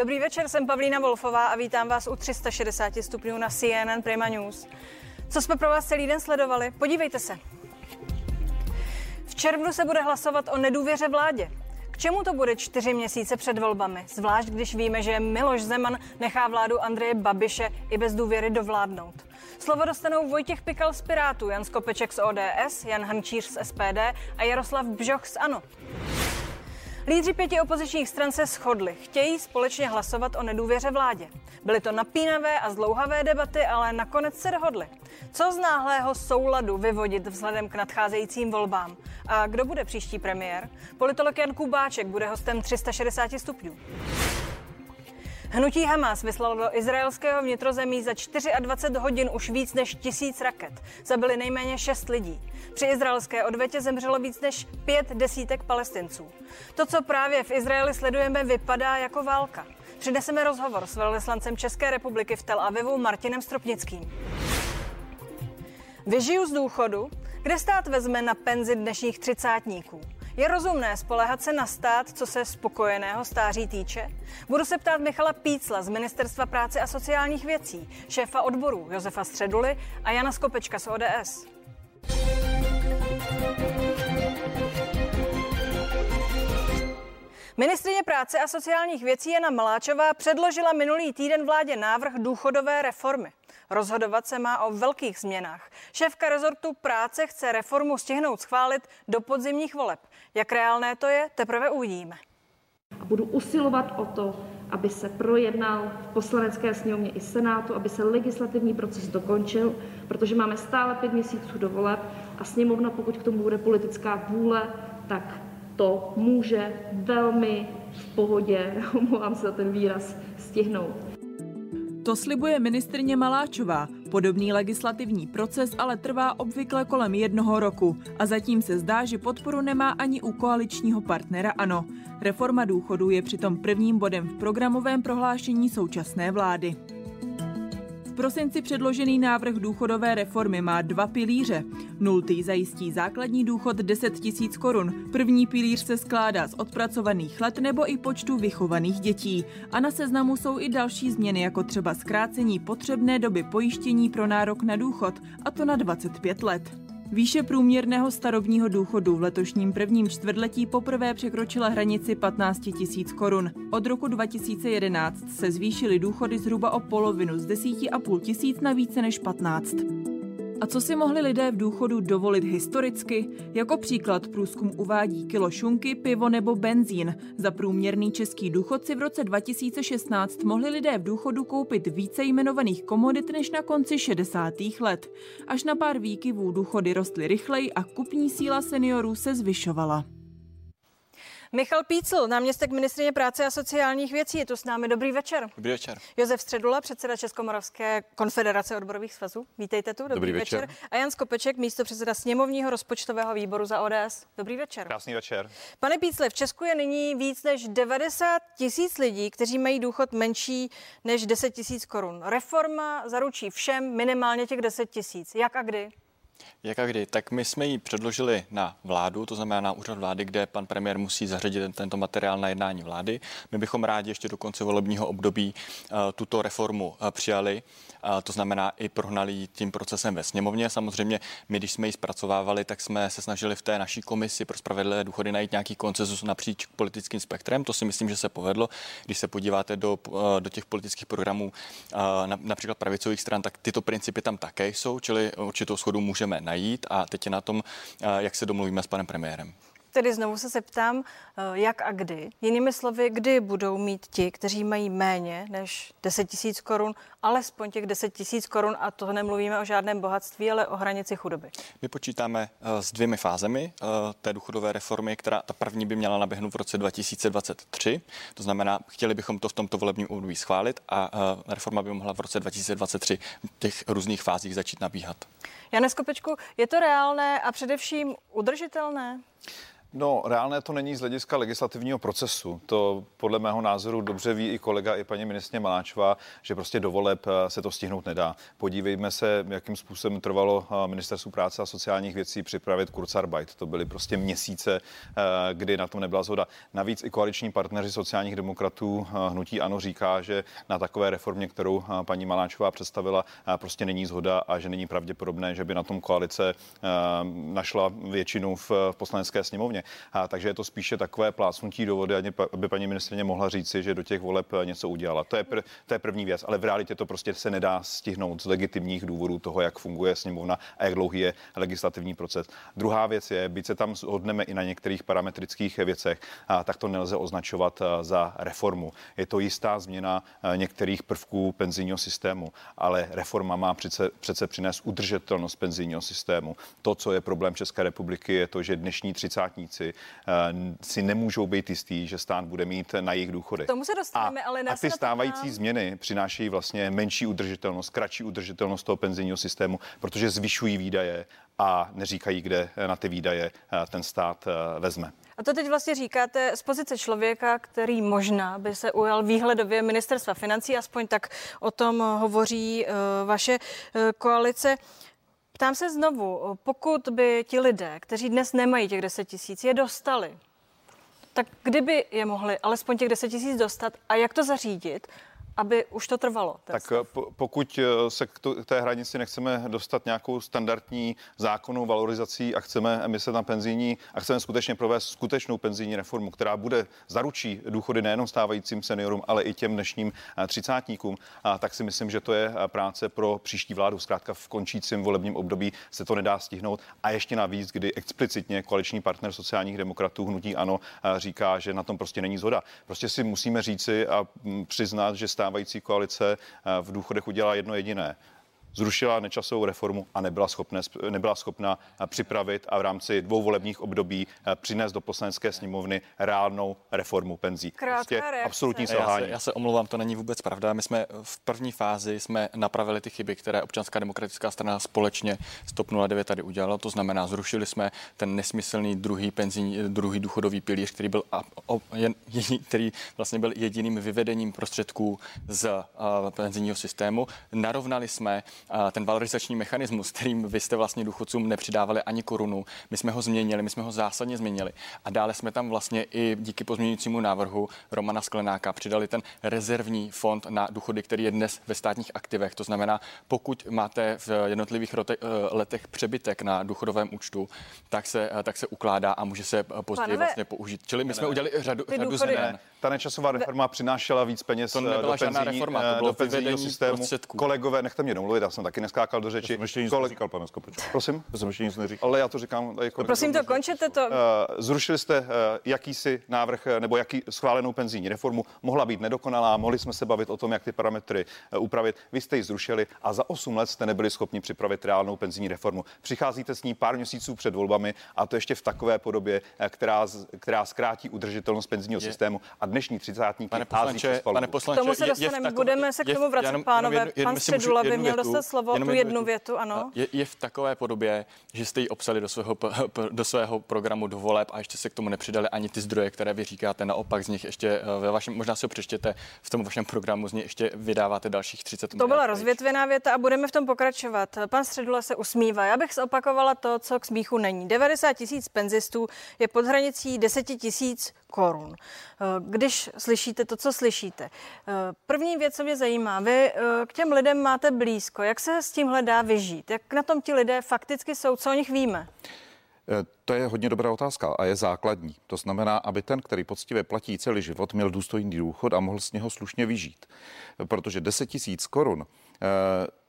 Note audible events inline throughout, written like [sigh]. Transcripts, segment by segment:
Dobrý večer, jsem Pavlína Wolfová a vítám vás u 360 stupňů na CNN Prima News. Co jsme pro vás celý den sledovali? Podívejte se. V červnu se bude hlasovat o nedůvěře vládě. K čemu to bude čtyři měsíce před volbami? Zvlášť když víme, že Miloš Zeman nechá vládu Andreje Babiše i bez důvěry dovládnout. Slovo dostanou Vojtěch Pikal z Pirátů, Jan Skopeček z ODS, Jan Hančíř z SPD a Jaroslav Bžoch z ANO. Lídři pěti opozičních stran se shodli. Chtějí společně hlasovat o nedůvěře vládě. Byly to napínavé a zdlouhavé debaty, ale nakonec se dohodli. Co z náhlého souladu vyvodit vzhledem k nadcházejícím volbám? A kdo bude příští premiér? Politolog Jan Kubáček bude hostem 360 stupňů. Hnutí Hamas vyslalo do izraelského vnitrozemí za 24 hodin už víc než tisíc raket. Zabili nejméně 6 lidí. Při izraelské odvetě zemřelo víc než pět desítek palestinců. To, co právě v Izraeli sledujeme, vypadá jako válka. Přineseme rozhovor s velvyslancem České republiky v Tel Avivu Martinem Stropnickým. Vyžiju z důchodu, kde stát vezme na penzi dnešních třicátníků. Je rozumné spolehat se na stát, co se spokojeného stáří týče? Budu se ptát Michala Pícla z Ministerstva práce a sociálních věcí, šéfa odborů Josefa Středuly a Jana Skopečka z ODS. Ministrině práce a sociálních věcí Jana Maláčová předložila minulý týden vládě návrh důchodové reformy. Rozhodovat se má o velkých změnách. Šéfka rezortu práce chce reformu stihnout schválit do podzimních voleb. Jak reálné to je, teprve uvidíme. A budu usilovat o to, aby se projednal v poslanecké sněmovně i senátu, aby se legislativní proces dokončil, protože máme stále pět měsíců do voleb a sněmovna, pokud k tomu bude politická vůle, tak to může velmi v pohodě, [laughs] omlouvám se za ten výraz, stihnout. To slibuje ministrně Maláčová. Podobný legislativní proces ale trvá obvykle kolem jednoho roku a zatím se zdá, že podporu nemá ani u koaličního partnera ANO. Reforma důchodů je přitom prvním bodem v programovém prohlášení současné vlády prosinci předložený návrh důchodové reformy má dva pilíře. Nultý zajistí základní důchod 10 tisíc korun. První pilíř se skládá z odpracovaných let nebo i počtu vychovaných dětí. A na seznamu jsou i další změny, jako třeba zkrácení potřebné doby pojištění pro nárok na důchod, a to na 25 let. Výše průměrného starobního důchodu v letošním prvním čtvrtletí poprvé překročila hranici 15 tisíc korun. Od roku 2011 se zvýšily důchody zhruba o polovinu z 10,5 tisíc na více než 15. A co si mohli lidé v důchodu dovolit historicky? Jako příklad průzkum uvádí kilo šunky, pivo nebo benzín. Za průměrný český důchodci v roce 2016 mohli lidé v důchodu koupit více jmenovaných komodit než na konci 60. let. Až na pár výkyvů důchody rostly rychleji a kupní síla seniorů se zvyšovala. Michal Pícl, náměstek ministrině práce a sociálních věcí, je tu s námi. Dobrý večer. Dobrý večer. Josef Středula, předseda Českomoravské konfederace odborových svazů. Vítejte tu. Dobrý, Dobrý večer. večer. A Jan Skopeček, místo předseda sněmovního rozpočtového výboru za ODS. Dobrý večer. Krásný večer. Pane Pícle, v Česku je nyní víc než 90 tisíc lidí, kteří mají důchod menší než 10 tisíc korun. Reforma zaručí všem minimálně těch 10 tisíc. Jak a kdy? Jak a kdy? Tak my jsme ji předložili na vládu, to znamená na úřad vlády, kde pan premiér musí zařadit tento materiál na jednání vlády. My bychom rádi ještě do konce volebního období uh, tuto reformu uh, přijali, uh, to znamená i prohnali ji tím procesem ve sněmovně. Samozřejmě my, když jsme ji zpracovávali, tak jsme se snažili v té naší komisi pro spravedlivé důchody najít nějaký koncesus napříč politickým spektrem. To si myslím, že se povedlo. Když se podíváte do, do těch politických programů například pravicových stran, tak tyto principy tam také jsou, čili určitou schodu můžeme najít a teď je na tom, eh, jak se domluvíme s panem premiérem. Tedy znovu se zeptám, eh, jak a kdy. Jinými slovy, kdy budou mít ti, kteří mají méně než 10 tisíc korun, alespoň těch 10 tisíc korun, a to nemluvíme o žádném bohatství, ale o hranici chudoby. My počítáme eh, s dvěmi fázemi té důchodové reformy, která ta první by měla naběhnout v roce 2023. To znamená, chtěli bychom to v tomto volebním období schválit a reforma by mohla v roce 2023 v těch různých fázích začít nabíhat. Jane Skopečku, je to reálné a především udržitelné? No, reálné to není z hlediska legislativního procesu. To podle mého názoru dobře ví i kolega, i paní ministrně Maláčová, že prostě do voleb eh, se to stihnout nedá. Podívejme se, jakým způsobem trvalo eh, ministerstvu práce a sociálních věcí připravit Kurzarbeit. To byly prostě měsíce, eh, kdy na tom nebyla zhoda. Navíc i koaliční partneři sociálních demokratů hnutí Ano říká, že na takové reformě, kterou paní Maláčová představila, prostě není zhoda a že není pravděpodobné, že by na tom koalice našla většinu v poslanecké sněmovně podobně. A, takže je to spíše takové plácnutí do vody, aby paní ministrině mohla říci, že do těch voleb něco udělala. To je, pr- to je první věc, ale v realitě to prostě se nedá stihnout z legitimních důvodů toho, jak funguje sněmovna a jak dlouhý je legislativní proces. Druhá věc je, byť se tam shodneme i na některých parametrických věcech, a, tak to nelze označovat za reformu. Je to jistá změna některých prvků penzijního systému, ale reforma má přece, přece přinést udržitelnost penzijního systému. To, co je problém České republiky, je to, že dnešní třicátníci zdravotníci eh, si nemůžou být jistý, že stát bude mít na jejich důchody. Tomu se dostaneme, a, ale a ty stávající tam... změny přinášejí vlastně menší udržitelnost, kratší udržitelnost toho penzijního systému, protože zvyšují výdaje a neříkají, kde na ty výdaje eh, ten stát eh, vezme. A to teď vlastně říkáte z pozice člověka, který možná by se ujal výhledově ministerstva financí, aspoň tak o tom hovoří vaše koalice. Ptám se znovu, pokud by ti lidé, kteří dnes nemají těch 10 tisíc, je dostali, tak kdyby je mohli alespoň těch 10 tisíc dostat a jak to zařídit, aby už to trvalo. Tak stav. Eh, pokud eh, se k, to, k té hranici nechceme dostat nějakou standardní zákonnou valorizací a chceme emise na penzijní a chceme skutečně provést skutečnou penzijní reformu, která bude zaručí důchody nejenom stávajícím seniorům, ale i těm dnešním eh, třicátníkům, tak si myslím, že to je práce pro příští vládu. Zkrátka v končícím volebním období se to nedá stihnout a ještě navíc, kdy explicitně koaliční partner sociálních demokratů hnutí ano říká, že na tom prostě není zhoda. Prostě si musíme říci a mm, přiznat, že stávající koalice eh, v důchodech udělala jedno jediné zrušila nečasovou reformu a nebyla, schopné, nebyla schopna eh, připravit a v rámci dvou volebních období eh, přinést do poslanecké sněmovny reálnou reformu penzí. prostě absolutní selhání. Já se, já se omlouvám, to není vůbec pravda. My jsme v první fázi jsme napravili ty chyby, které občanská demokratická strana společně s TOP 09 tady udělala. To znamená, zrušili jsme ten nesmyslný druhý penzijní, druhý důchodový pilíř, který byl, a, o, jen, který vlastně byl jediným vyvedením prostředků z a, penzijního systému. Narovnali jsme ten valorizační mechanismus, kterým vy jste vlastně důchodcům nepřidávali ani korunu. My jsme ho změnili, my jsme ho zásadně změnili. A dále jsme tam vlastně i díky pozměňujícímu návrhu Romana Sklenáka přidali ten rezervní fond na důchody, který je dnes ve státních aktivech. To znamená, pokud máte v jednotlivých rote, eh, letech přebytek na důchodovém účtu, tak se, eh, tak se ukládá a může se eh, později Pánové, vlastně použít. Čili my jsme udělali řadu, řadu změn. Ta nečasová reforma přinášela víc peněz to do, penzijní, reforma, to bylo do penzijního systému. Prostředků. Kolegové, nechte mě domluvit, já jsem taky neskákal do řeči. To jsem ještě nic Kole... neříkal, pane Skopič. Prosím? To jsem ještě nic neříkal. Ale já to říkám. Jako prosím, to končete to. Uh, zrušili jste uh, jakýsi návrh nebo jaký schválenou penzijní reformu. Mohla být nedokonalá, mohli jsme se bavit o tom, jak ty parametry upravit. Vy jste ji zrušili a za 8 let jste nebyli schopni připravit reálnou penzijní reformu. Přicházíte s ní pár měsíců před volbami a to ještě v takové podobě, která, která zkrátí udržitelnost penzijního je. systému. A dnešní 30. Pane poslanče, pane poslanče, tomu se dostaneme, budeme se k tomu vracet, pánové. Pan Středula by měl dostat slovo, tu jednu větu, ano. Je, je v takové podobě, že jste ji obsali do svého, do svého programu do voleb a ještě se k tomu nepřidali ani ty zdroje, které vy říkáte. Naopak z nich ještě eh, ve vašem, možná si ho přečtěte, v tom vašem programu z nich ještě vydáváte dalších 30 To byla rozvětvená věta a budeme v tom pokračovat. Pan Středula se usmívá. Já bych zopakovala to, co k smíchu není. 90 tisíc penzistů je pod hranicí 10 tisíc korun. Eh, když slyšíte to, co slyšíte. Eh, první věc, co mě zajímá, vy k těm lidem máte blízko. Jak se s tímhle dá vyžít? Jak na tom ti lidé fakticky jsou? Co o nich víme? Eh, to je hodně dobrá otázka a je základní. To znamená, aby ten, který poctivě platí celý život, měl důstojný důchod a mohl z něho slušně vyžít. Protože 10 tisíc korun eh,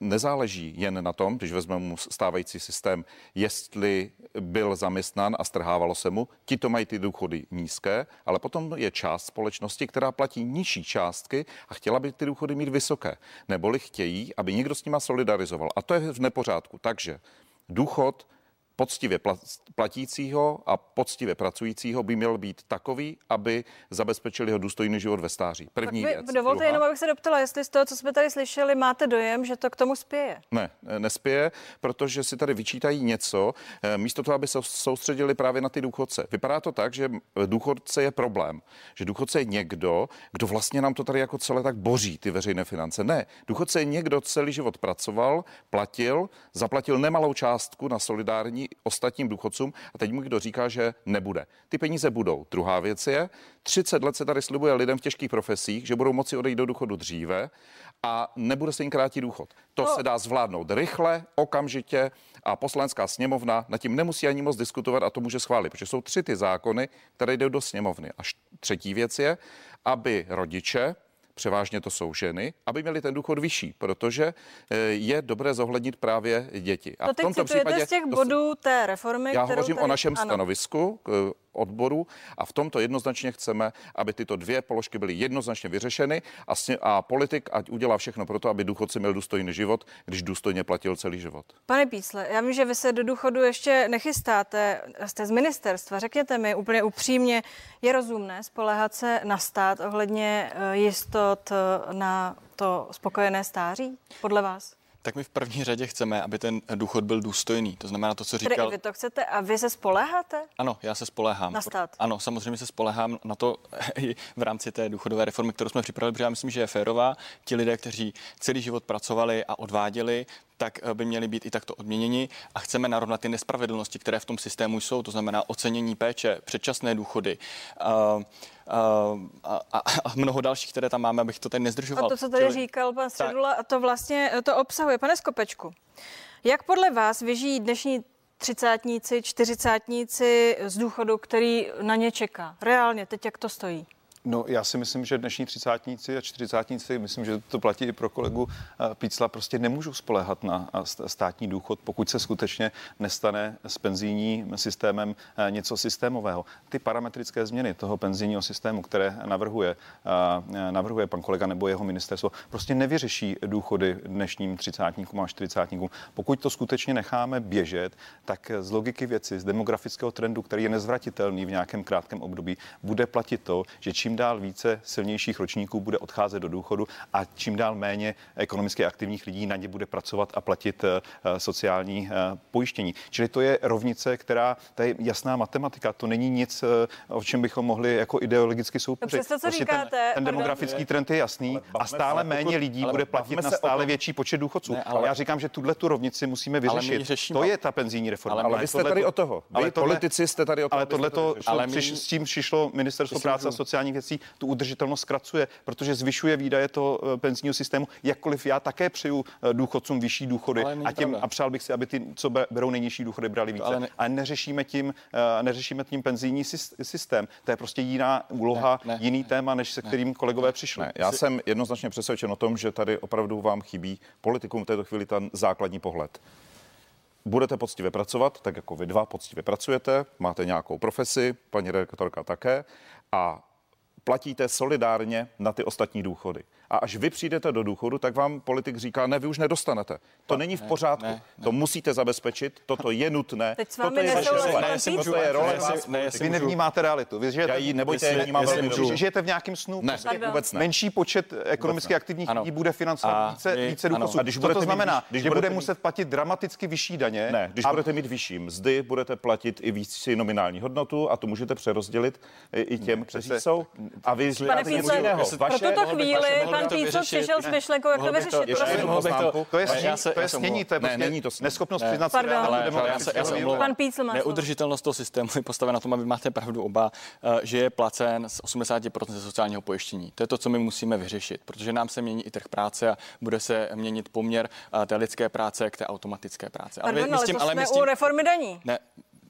nezáleží jen na tom, když vezmeme stávající systém, jestli byl zaměstnán a strhávalo se mu, ti to mají ty důchody nízké, ale potom je část společnosti, která platí nižší částky a chtěla by ty důchody mít vysoké. Neboli chtějí, aby někdo s nima solidarizoval. A to je v nepořádku. Takže důchod poctivě platícího a poctivě pracujícího by měl být takový, aby zabezpečili jeho důstojný život ve stáří. První věc. Dovolte druhá. jenom, abych se doptala, jestli z toho, co jsme tady slyšeli, máte dojem, že to k tomu spěje? Ne, nespěje, protože si tady vyčítají něco, eh, místo toho, aby se soustředili právě na ty důchodce. Vypadá to tak, že důchodce je problém, že důchodce je někdo, kdo vlastně nám to tady jako celé tak boří, ty veřejné finance. Ne, důchodce je někdo, celý život pracoval, platil, zaplatil nemalou částku na solidární ostatním důchodcům a teď mu kdo říká, že nebude. Ty peníze budou. Druhá věc je, 30 let se tady slibuje lidem v těžkých profesích, že budou moci odejít do důchodu dříve a nebude se jim krátit důchod. To no. se dá zvládnout rychle, okamžitě a poslanecká sněmovna nad tím nemusí ani moc diskutovat a to může schválit, protože jsou tři ty zákony, které jdou do sněmovny. A třetí věc je, aby rodiče převážně to jsou ženy, aby měli ten důchod vyšší, protože eh, je dobré zohlednit právě děti. A to v tomto případě z těch bodů té reformy, Já hovořím tady... o našem ano. stanovisku odboru a v tomto jednoznačně chceme, aby tyto dvě položky byly jednoznačně vyřešeny a, sně, a politik ať udělá všechno pro to, aby důchodci měl důstojný život, když důstojně platil celý život. Pane Písle, já vím, že vy se do důchodu ještě nechystáte, jste z ministerstva. Řekněte mi úplně upřímně, je rozumné spolehat se na stát ohledně eh, jistot eh, na to spokojené stáří, podle vás? Tak my v první řadě chceme, aby ten důchod byl důstojný. To znamená to, co říkal. Tedy vy to chcete a vy se spoléháte? Ano, já se spolehám. Na stát? Ano, samozřejmě se spolehám na to [laughs] i v rámci té důchodové reformy, kterou jsme připravili, protože já myslím, že je férová. Ti lidé, kteří celý život pracovali a odváděli, tak eh, by měli být i takto odměněni a chceme narovnat ty nespravedlnosti, které v tom systému jsou, to znamená ocenění péče, předčasné důchody. Uh, a, a, a mnoho dalších, které tam máme, abych to tady nezdržoval. A to, co tady Čili... říkal pan Středula, tak... to vlastně to obsahuje. Pane Skopečku, jak podle vás vyžijí dnešní třicátníci, čtyřicátníci z důchodu, který na ně čeká? Reálně, teď jak to stojí? No, já si myslím, že dnešní třicátníci a čtyřicátníci, myslím, že to platí i pro kolegu eh, Pícla, prostě nemůžou spolehat na eh, státní důchod, pokud se skutečně nestane s penzijním systémem eh, něco systémového. Ty parametrické změny toho penzijního systému, které navrhuje, navrhuje pan kolega nebo jeho ministerstvo, prostě nevyřeší důchody dnešním třicátníkům a čtyřicátníkům. Pokud to skutečně necháme běžet, tak z logiky věci, z demografického trendu, který je nezvratitelný v nějakém krátkém období, bude platit to, že čím čím dál více silnějších ročníků bude odcházet do důchodu a čím dál méně ekonomicky aktivních lidí na ně bude pracovat a platit eh, sociální eh, pojištění. Čili to je rovnice, která, to je jasná matematika, to není nic, eh, o čem bychom mohli jako ideologicky soupeřit. Přesto, co prostě říkáte, ten, ten demografický trend je jasný a stále se, méně lidí bude platit na stále větší počet důchodců. Ne, ale, Já říkám, že tuhle tu rovnici musíme vyřešit. Řešíme, to je ta penzijní reforma. Ale, ale vy jste tady o toho. Vy ale tohle, politici jste tady o toho. Ale tohle to, ale my, s tím přišlo ministerstvo práce a sociálních věcí tu udržitelnost zkracuje, protože zvyšuje výdaje toho eh, penzijního systému, jakkoliv já také přeju eh, důchodcům vyšší důchody a, těm, a přál bych si, aby ty, co berou nejnižší důchody, brali více. Ale, ne, ale neřešíme tím, eh, neřešíme tím penzijní systém. To je prostě jiná úloha, ne, ne, jiný ne, téma, než se ne, kterým kolegové ne, přišli. Ne, já jsem jednoznačně přesvědčen o tom, že tady opravdu vám chybí politikům v této chvíli ten základní pohled budete poctivě pracovat, tak jako vy dva poctivě pracujete, máte nějakou profesi, paní redaktorka také, a platíte solidárně na ty ostatní důchody a až vy přijdete do důchodu, tak vám politik říká, ne, vy už nedostanete. To není v pořádku. Ne, ne, to musíte zabezpečit, toto je nutné. Teď s vámi toto je role. Toto je role ne, vy nevnímáte realitu. Vy žijete, Já ji nebojte, já vnímám velmi dobře. Žijete v nějakém snu. Ne, vůbec ne. Menší počet ekonomicky aktivních lidí bude financovat více, více důchodců. A když Co to znamená? Že bude muset platit dramaticky vyšší daně. Ne, když budete mít vyšší mzdy, budete platit i víc nominální hodnotu a to můžete přerozdělit i těm, kteří jsou. A vy Pane Pícle, pro tuto chvíli pan Pícle přišel s myšlenkou, jak to vyřešit. To je to je snění, to je prostě není to neschopnost přiznat si Pan Pícl má Neudržitelnost toho systému je postavena na tom, aby máte pravdu oba, eh, že je placen z 80% sociálního pojištění. To je to, co my musíme vyřešit, protože nám se mění i trh práce a bude se měnit poměr eh, té lidské práce k té automatické práce. Pardon, ale, ale, s tím, ale jsme s tím, u reformy daní. Ne,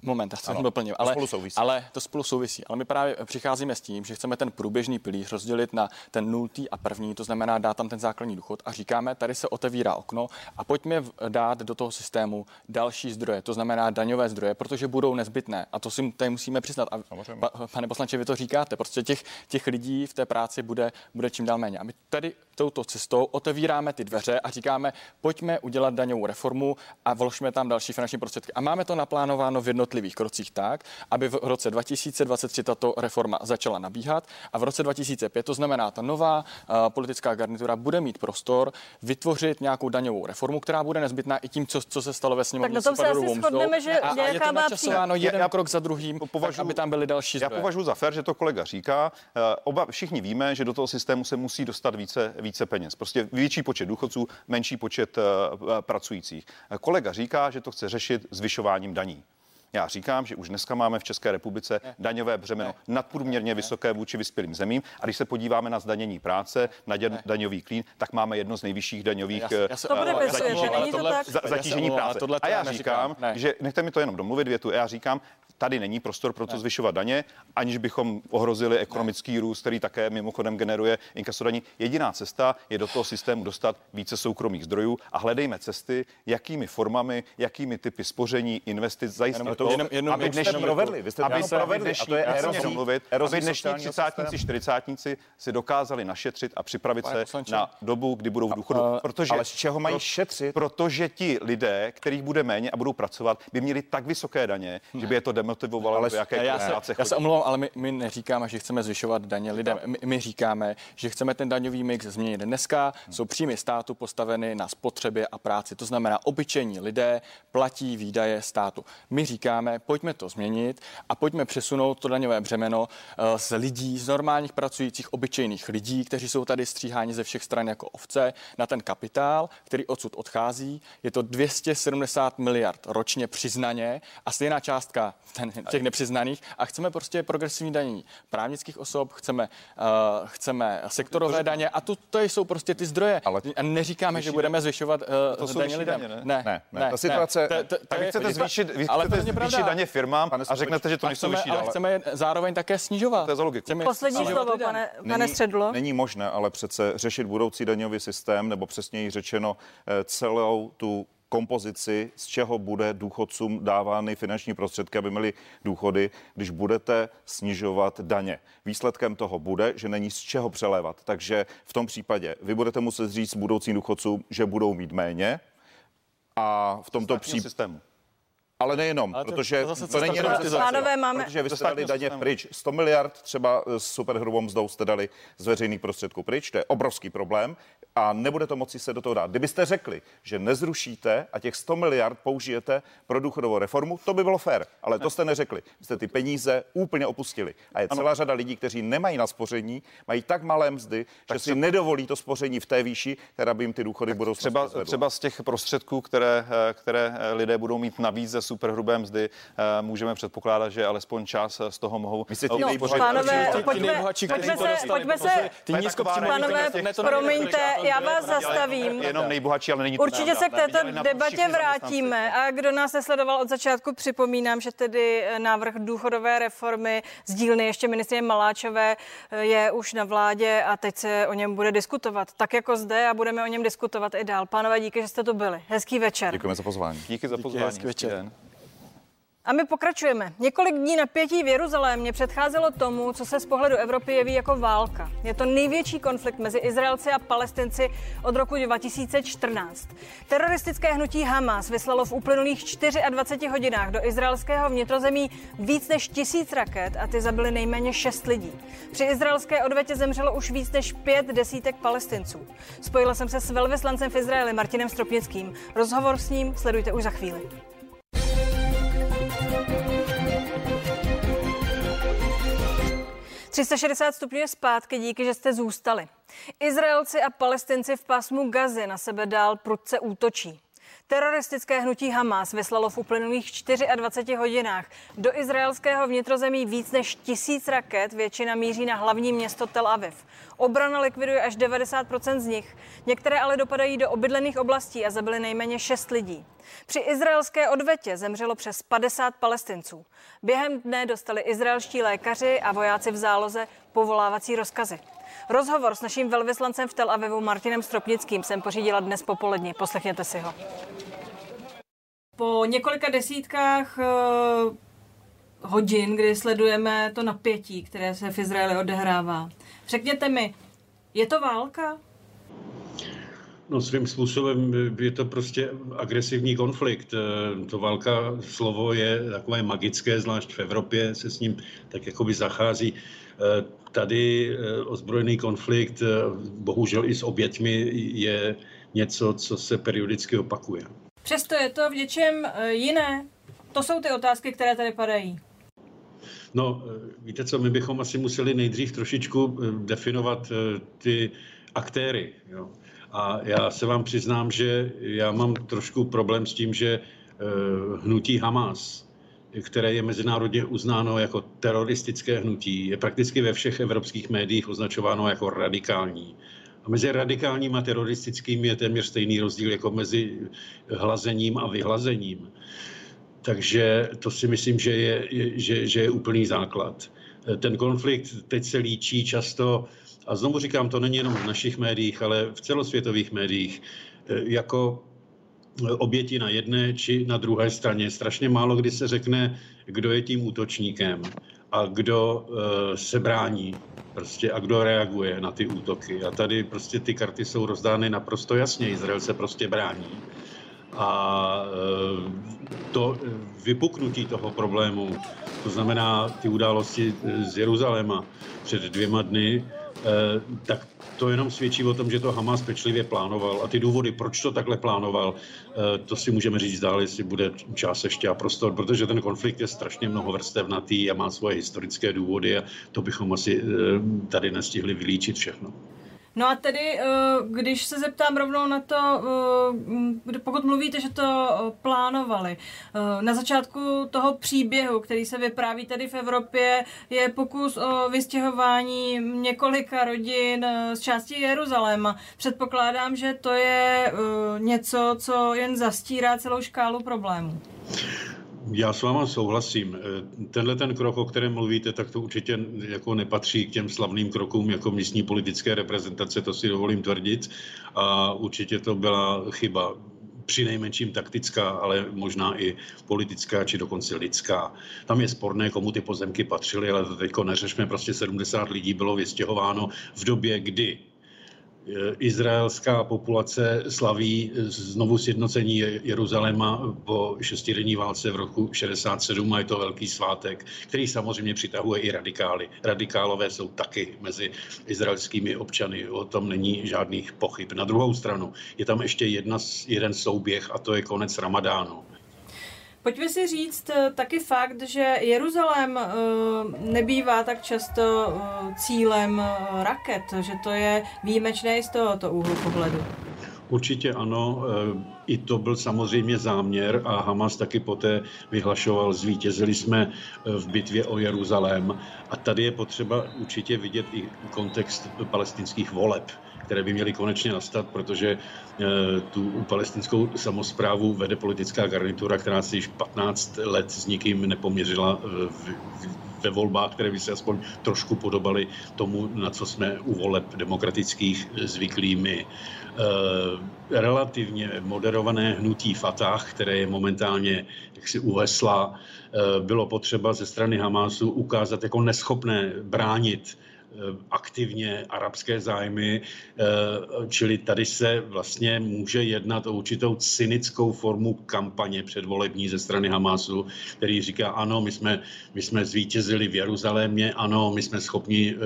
moment, já jsem doplnil, ale, spolu souvisí. ale to spolu souvisí. Ale my právě přicházíme s tím, že chceme ten průběžný pilíř rozdělit na ten nultý a první, to znamená dát tam ten základní důchod a říkáme, tady se otevírá okno a pojďme dát do toho systému další zdroje, to znamená daňové zdroje, protože budou nezbytné. A to si tady musíme přiznat. A pa, pane poslanče, vy to říkáte, prostě těch, těch lidí v té práci bude, bude čím dál méně. A my tady touto cestou otevíráme ty dveře a říkáme, pojďme udělat daňovou reformu a vložme tam další finanční prostředky. A máme to naplánováno v jednotlivých krocích tak, aby v roce 2023 tato reforma začala nabíhat a v roce 2005, to znamená, ta nová uh, politická garnitura bude mít prostor vytvořit nějakou daňovou reformu, která bude nezbytná i tím, co, co se stalo ve sněmovně. Tak na tom se asi shodneme, že a, a je to načasováno jeden já, krok za druhým, považuji, tak, aby tam byly další zdroje. Já považuji za fér, že to kolega říká. Uh, oba, všichni víme, že do toho systému se musí dostat více, více peněz. Prostě větší počet důchodců, menší počet uh, pracujících. Kolega říká, že to chce řešit zvyšováním daní. Já říkám, že už dneska máme v České republice ne. daňové břemeno ne. nadprůměrně vysoké vůči vyspělým zemím. A když se podíváme na zdanění práce, na děn, daňový klín, tak máme jedno z nejvyšších daňových zatížení, zatížení práce. A já říkám, že nechte mi to jenom domluvit větu, já říkám, tady není prostor pro to zvyšovat daně, aniž bychom ohrozili ekonomický růst, který také mimochodem generuje inkasodaní. Jediná cesta je do toho systému dostat více soukromých zdrojů a hledejme cesty, jakými formami, jakými typy spoření, investic zajistit to, jenom, jenom, aby dnešní, provedli. Vy jste aby se provedli, dnešní, a to je erozí, domluvit, aby dnešní třicátníci, čtyřicátníci si dokázali našetřit a připravit se na dobu, kdy budou v důchodu. Protože, ale z čeho mají šetřit? Protože ti lidé, kterých bude méně a budou pracovat, by měli tak vysoké daně, že by je to demotivovalo ale, do jaké já, se, já se omlouvám, ale my, my neříkáme, že chceme zvyšovat daně lidem. My, my říkáme, že chceme ten daňový mix změnit. Dneska jsou příjmy státu postaveny na spotřebě a práci. To znamená, obyčejní lidé platí výdaje státu. My říkáme, pojďme to změnit a pojďme přesunout to daňové břemeno eh, z lidí, z normálních pracujících obyčejných lidí, kteří jsou tady stříháni ze všech stran jako ovce, na ten kapitál, který odsud odchází. Je to 270 miliard ročně přiznaně a stejná částka ten, těch nepřiznaných a chceme prostě progresivní daní právnických osob, chceme, uh, chceme sektorové to, daně a to, to jsou prostě ty zdroje. Ale a neříkáme, že budeme zvyšovat uh, to daně lidem. Daně, ne? Ne, ne, ne. Ta situace, ne. To, to, tak vy chcete zvýšit, vy ale chcete zvýšit daně firmám a řeknete, že to nejsou vyšší Ale chceme je zároveň také snižovat. To je za logiku. Chceme Poslední slovo, pane, pane Středlo. Není možné ale přece řešit budoucí daňový systém, nebo přesněji řečeno eh, celou tu kompozici, z čeho bude důchodcům dávány finanční prostředky, aby měli důchody, když budete snižovat daně. Výsledkem toho bude, že není z čeho přelévat. Takže v tom případě vy budete muset říct budoucím důchodcům, že budou mít méně, a v tomto případě. Ale nejenom, ale to, protože to, to není jenom Pánové, máme... Protože vy jste dali daně pryč. 100 miliard třeba s superhrubou mzdou jste dali z veřejných prostředků pryč, to je obrovský problém a nebude to moci se do toho dát. Kdybyste řekli, že nezrušíte a těch 100 miliard použijete pro důchodovou reformu, to by bylo fér, ale to jste neřekli. Vy jste ty peníze úplně opustili. A je celá ano. řada lidí, kteří nemají na spoření, mají tak malé mzdy, tak že si nedovolí to spoření v té výši, která by jim ty důchody budou třeba, třeba z těch prostředků, které, eh, které eh, lidé budou mít navíc ze superhrubé mzdy, eh, můžeme předpokládat, že alespoň část z toho mohou. Myslíte, no, pánové, pojďme, pojďme se, pojďme se, pánové, promiňte, já vás zastavím. Jenom nejbohatší, ale není to Určitě se k této debatě vrátíme. A kdo nás nesledoval od začátku, připomínám, že tedy návrh důchodové reformy z dílny ještě ministrině Maláčové je už na vládě a teď se o něm bude diskutovat. Tak jako zde a budeme o něm diskutovat i dál. Pánové, díky, že jste tu byli. Hezký večer. Děkujeme za pozvání. Díky za pozvání. Díky, hezký večer. A my pokračujeme. Několik dní napětí v Jeruzalémě předcházelo tomu, co se z pohledu Evropy jeví jako válka. Je to největší konflikt mezi Izraelci a Palestinci od roku 2014. Teroristické hnutí Hamas vyslalo v uplynulých 24 hodinách do izraelského vnitrozemí víc než tisíc raket a ty zabily nejméně šest lidí. Při izraelské odvetě zemřelo už víc než pět desítek palestinců. Spojila jsem se s velvyslancem v Izraeli Martinem Stropnickým. Rozhovor s ním sledujte už za chvíli. 360 stupňů je zpátky, díky, že jste zůstali. Izraelci a palestinci v pásmu Gazy na sebe dál prudce útočí. Teroristické hnutí Hamas vyslalo v uplynulých 24 hodinách do izraelského vnitrozemí víc než tisíc raket, většina míří na hlavní město Tel Aviv. Obrana likviduje až 90% z nich, některé ale dopadají do obydlených oblastí a zabili nejméně 6 lidí. Při izraelské odvetě zemřelo přes 50 palestinců. Během dne dostali izraelští lékaři a vojáci v záloze povolávací rozkazy. Rozhovor s naším velvyslancem v Tel Avivu Martinem Stropnickým jsem pořídila dnes popolední. Poslechněte si ho. Po několika desítkách uh, hodin, kdy sledujeme to napětí, které se v Izraeli odehrává. Řekněte mi, je to válka? No svým způsobem je to prostě agresivní konflikt. To válka slovo je takové magické, zvlášť v Evropě se s ním tak jakoby zachází. Tady ozbrojený konflikt, bohužel i s oběťmi, je něco, co se periodicky opakuje. Přesto je to v něčem jiné. To jsou ty otázky, které tady padají. No, víte co, my bychom asi museli nejdřív trošičku definovat ty aktéry. Jo. A já se vám přiznám, že já mám trošku problém s tím, že hnutí Hamas, které je mezinárodně uznáno jako teroristické hnutí, je prakticky ve všech evropských médiích označováno jako radikální. A mezi radikálním a teroristickým je téměř stejný rozdíl jako mezi hlazením a vyhlazením. Takže to si myslím, že je, že, že je úplný základ. Ten konflikt teď se líčí často, a znovu říkám, to není jenom v našich médiích, ale v celosvětových médiích, jako oběti na jedné či na druhé straně. Strašně málo kdy se řekne, kdo je tím útočníkem a kdo se brání prostě a kdo reaguje na ty útoky. A tady prostě ty karty jsou rozdány naprosto jasně. Izrael se prostě brání. A to vypuknutí toho problému, to znamená ty události z Jeruzaléma před dvěma dny, tak to jenom svědčí o tom, že to Hamas pečlivě plánoval. A ty důvody, proč to takhle plánoval, to si můžeme říct dál, jestli bude čas ještě a prostor, protože ten konflikt je strašně mnohovrstevnatý a má svoje historické důvody a to bychom asi tady nestihli vylíčit všechno. No a tedy, když se zeptám rovnou na to, pokud mluvíte, že to plánovali, na začátku toho příběhu, který se vypráví tady v Evropě, je pokus o vystěhování několika rodin z části Jeruzaléma. Předpokládám, že to je něco, co jen zastírá celou škálu problémů. Já s váma souhlasím. Tenhle ten krok, o kterém mluvíte, tak to určitě jako nepatří k těm slavným krokům jako místní politické reprezentace, to si dovolím tvrdit. A určitě to byla chyba při nejmenším taktická, ale možná i politická, či dokonce lidská. Tam je sporné, komu ty pozemky patřily, ale to teďko neřešme. Prostě 70 lidí bylo vystěhováno v době, kdy izraelská populace slaví znovu sjednocení Jeruzaléma po šestidenní válce v roku 67 a je to velký svátek, který samozřejmě přitahuje i radikály. Radikálové jsou taky mezi izraelskými občany, o tom není žádných pochyb. Na druhou stranu je tam ještě jedna, jeden souběh a to je konec Ramadánu. Pojďme si říct taky fakt, že Jeruzalém nebývá tak často cílem raket, že to je výjimečné z tohoto úhlu pohledu. Určitě ano, i to byl samozřejmě záměr a Hamas taky poté vyhlašoval, zvítězili jsme v bitvě o Jeruzalém a tady je potřeba určitě vidět i kontext palestinských voleb které by měly konečně nastat, protože tu palestinskou samozprávu vede politická garnitura, která si již 15 let s nikým nepoměřila ve volbách, které by se aspoň trošku podobaly tomu, na co jsme u voleb demokratických zvyklí my. Relativně moderované hnutí Fatah, které je momentálně jaksi uhesla, bylo potřeba ze strany Hamásu ukázat jako neschopné bránit aktivně arabské zájmy, čili tady se vlastně může jednat o určitou cynickou formu kampaně předvolební ze strany Hamásu, který říká, ano, my jsme, my jsme zvítězili v Jeruzalémě, ano, my jsme schopni,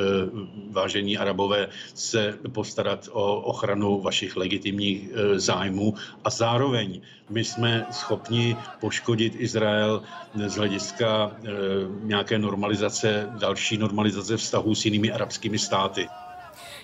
vážení arabové, se postarat o ochranu vašich legitimních zájmů a zároveň my jsme schopni poškodit Izrael z hlediska nějaké normalizace, další normalizace vztahů s jinými arabskými státy.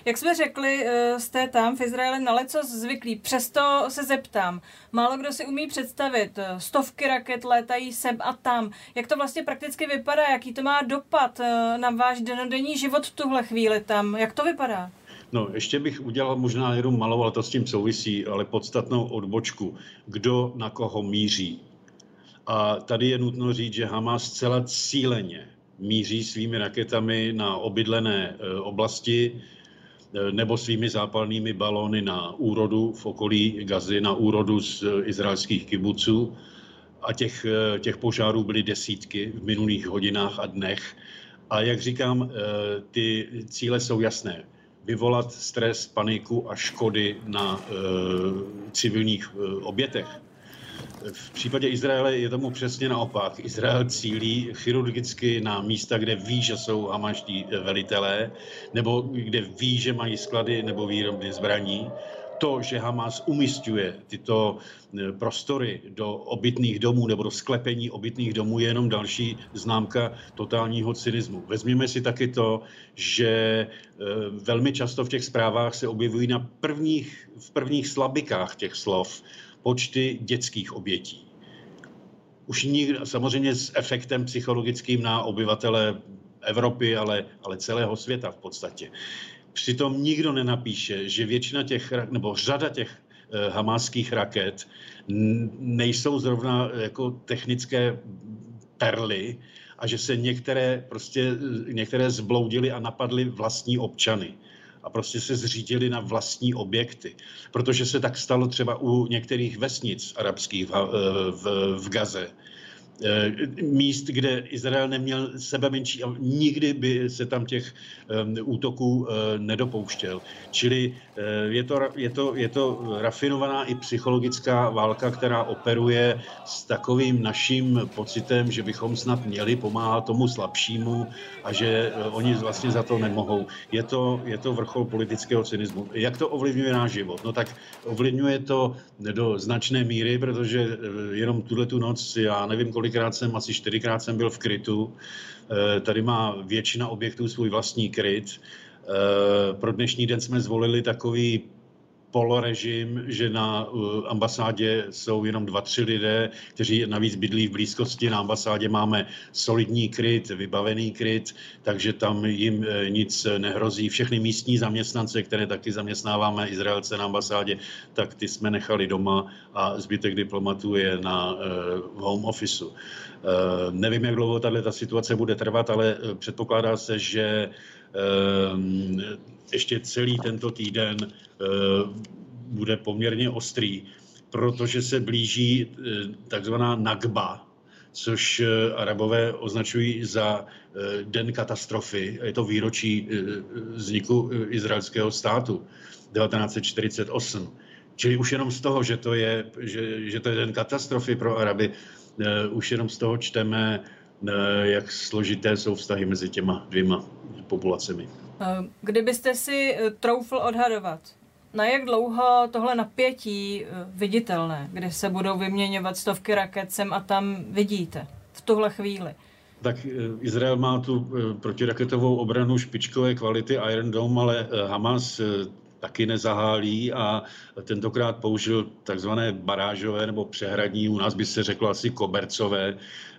Jak jsme řekli, eh, jste tam v Izraeli na leco zvyklí. Přesto se zeptám. Málo kdo si umí představit. Eh, stovky raket létají sem a tam. Jak to vlastně prakticky vypadá? Jaký to má dopad eh, na váš denodenní život v tuhle chvíli tam? Jak to vypadá? No, ještě bych udělal možná jenom malou, ale to s tím souvisí, ale podstatnou odbočku. Kdo na koho míří? A tady je nutno říct, že Hamas zcela cíleně míří svými raketami na obydlené e, oblasti e, nebo svými zápalnými balóny na úrodu v okolí Gazy, na úrodu z izraelských kibuců. A těch, těch požárů byly desítky v minulých hodinách a dnech. A jak říkám, ty cíle jsou jasné. Vyvolat stres, paniku a škody na civilních obětech v případě Izraele je tomu přesně naopak. Izrael cílí chirurgicky na místa, kde ví, že jsou hamaští velitelé, nebo kde ví, že mají sklady nebo výrobny zbraní. To, že Hamas umistuje tyto e, prostory do obytných domů nebo do sklepení obytných domů, je jenom další známka totálního cynismu. Vezměme si taky to, že e, velmi často v těch zprávách se objevují na prvních, v prvních slabikách těch slov počty dětských obětí. Už nikdo, samozřejmě s efektem psychologickým na obyvatele Evropy, ale, ale celého světa v podstatě. Přitom nikdo nenapíše, že většina těch, nebo řada těch eh, hamáských raket nejsou zrovna jako technické perly a že se některé prostě některé zbloudily a napadly vlastní občany a prostě se zřídili na vlastní objekty. Protože se tak stalo třeba u některých vesnic arabských v, v, v Gaze Eh, míst, kde Izrael neměl sebe menší a nikdy by se tam těch útoků eh, nedopouštěl. Čili eh, je to, je, to, je to rafinovaná i psychologická válka, která operuje s takovým naším pocitem, že bychom snad měli pomáhat tomu slabšímu a že oni vlastně za to nemohou. Je to, je to vrchol politického cynismu. Jak to ovlivňuje náš život? No tak ovlivňuje to do značné míry, protože jenom tuhle tu noc, já nevím, kolik kolikrát jsem, asi čtyřikrát jsem byl v krytu. Eh, tady má většina objektů svůj vlastní kryt. Eh, pro dnešní den jsme zvolili takový polorežim, že na uh, ambasádě jsou jenom dva, tři lidé, kteří navíc bydlí v blízkosti. Na ambasádě máme solidní kryt, vybavený kryt, takže tam jim eh, nic nehrozí. Všechny místní zaměstnance, které taky zaměstnáváme Izraelce na ambasádě, tak ty jsme nechali doma a zbytek diplomatů je na uh, home officeu. Uh, nevím, jak dlouho tato situace bude trvat, ale předpokládá se, že ještě celý tento týden eh, bude poměrně ostrý, protože se blíží eh, takzvaná Nagba, což eh, arabové označují za den katastrofy. Je to výročí vzniku izraelského státu 1948. Čili už jenom z toho, že to je, že, že to je den katastrofy pro Araby, už jenom z toho čteme, jak složité jsou vztahy mezi těma dvěma populacemi. Eh, kdybyste si eh, troufl odhadovat, na jak dlouho tohle napětí eh, viditelné, kdy se budou vyměňovat stovky raket sem a tam vidíte v tuhle chvíli? Tak Izrael má tu protiraketovou obranu špičkové kvality Iron Dome, ale Hamas taky nezahálí a tentokrát použil takzvané barážové nebo přehradní, u nás by se řeklo asi kobercové Eh,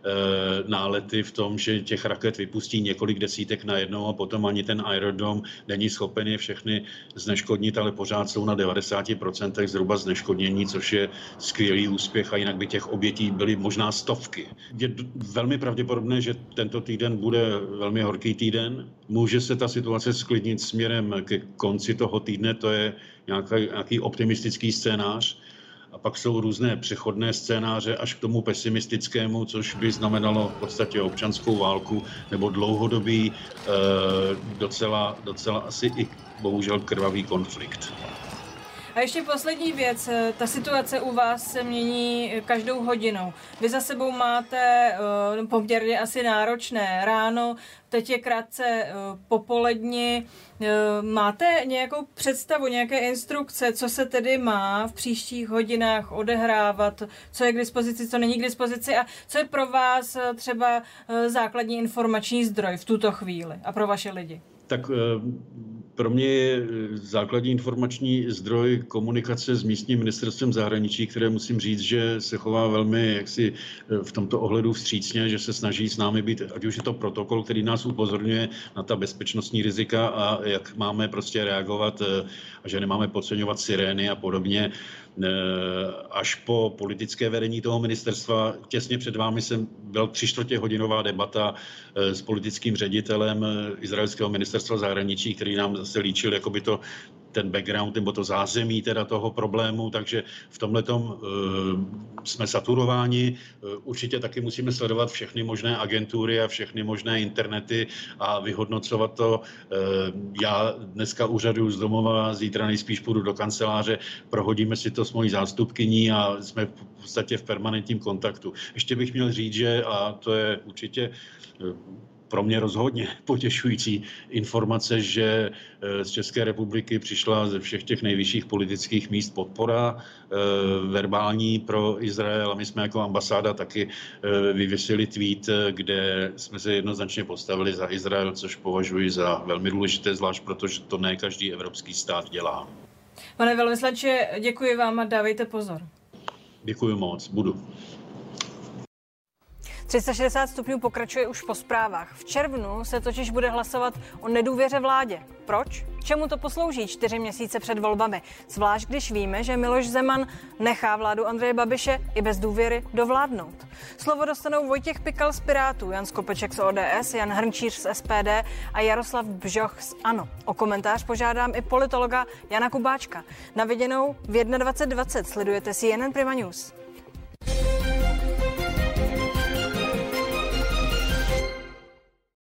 nálety v tom, že těch raket vypustí několik desítek na jednou a potom ani ten aerodrom není schopen je všechny zneškodnit, ale pořád jsou na 90% zhruba zneškodnění, což je skvělý úspěch a jinak by těch obětí byly možná stovky. Je velmi pravděpodobné, že tento týden bude velmi horký týden. Může se ta situace sklidnit směrem ke konci toho týdne, to je nějaký, nějaký optimistický scénář a pak jsou různé přechodné scénáře až k tomu pesimistickému, což by znamenalo v podstatě občanskou válku nebo dlouhodobý, eh, docela, docela asi i bohužel krvavý konflikt. A ještě poslední věc. Ta situace u vás se mění každou hodinou. Vy za sebou máte uh, poměrně asi náročné ráno, teď je krátce popolední. Uh, máte nějakou představu, nějaké instrukce, co se tedy má v příštích hodinách odehrávat, co je k dispozici, co není k dispozici a co je pro vás třeba základní informační zdroj v tuto chvíli a pro vaše lidi? Tak pro mě je eh, základní informační zdroj komunikace s místním ministerstvem zahraničí, které musím říct, že se chová velmi jaksi v tomto ohledu vstřícně, že se snaží s námi být, ať už je to protokol, který nás upozorňuje na ta bezpečnostní rizika a jak máme prostě reagovat a že nemáme podceňovat sirény a podobně. Eh, až po politické vedení toho ministerstva. Těsně před vámi jsem byl tři čtvrtě hodinová debata eh, s politickým ředitelem eh, izraelského ministerstva zahraničí, který nám zase líčil, jako by to ten background nebo to zázemí teda toho problému, takže v tomhle uh, jsme saturováni. Určitě taky musíme sledovat všechny možné agentury a všechny možné internety a vyhodnocovat to. Já dneska úřadu z domova, zítra nejspíš půjdu do kanceláře, prohodíme si to s mojí zástupkyní a jsme v podstatě v permanentním kontaktu. Ještě bych měl říct, že, a to je určitě eh, pro mě rozhodně [laughs] potěšující informace, že eh, z České republiky přišla ze všech těch nejvyšších politických míst podpora eh, verbální pro Izrael a my jsme jako ambasáda taky vyvěsili tweet, kde jsme se jednoznačně postavili za Izrael, což považuji za velmi důležité, zvlášť protože to ne každý evropský stát dělá. Pane velvyslanče, děkuji vám a dávejte pozor. Děkuji moc, budu. 360 stupňů pokračuje už po zprávách. V červnu se totiž bude hlasovat o nedůvěře vládě. Proč? Čemu to poslouží čtyři měsíce před volbami? Zvlášť když víme, že Miloš Zeman nechá vládu Andreje Babiše i bez důvěry dovládnout. Slovo dostanou Vojtěch Pikal z Pirátů, Jan Skopeček z ODS, Jan Hrnčíř z SPD a Jaroslav Bžoch z ANO. O komentář požádám i politologa Jana Kubáčka. Na viděnou v 21.20 sledujete CNN Prima News.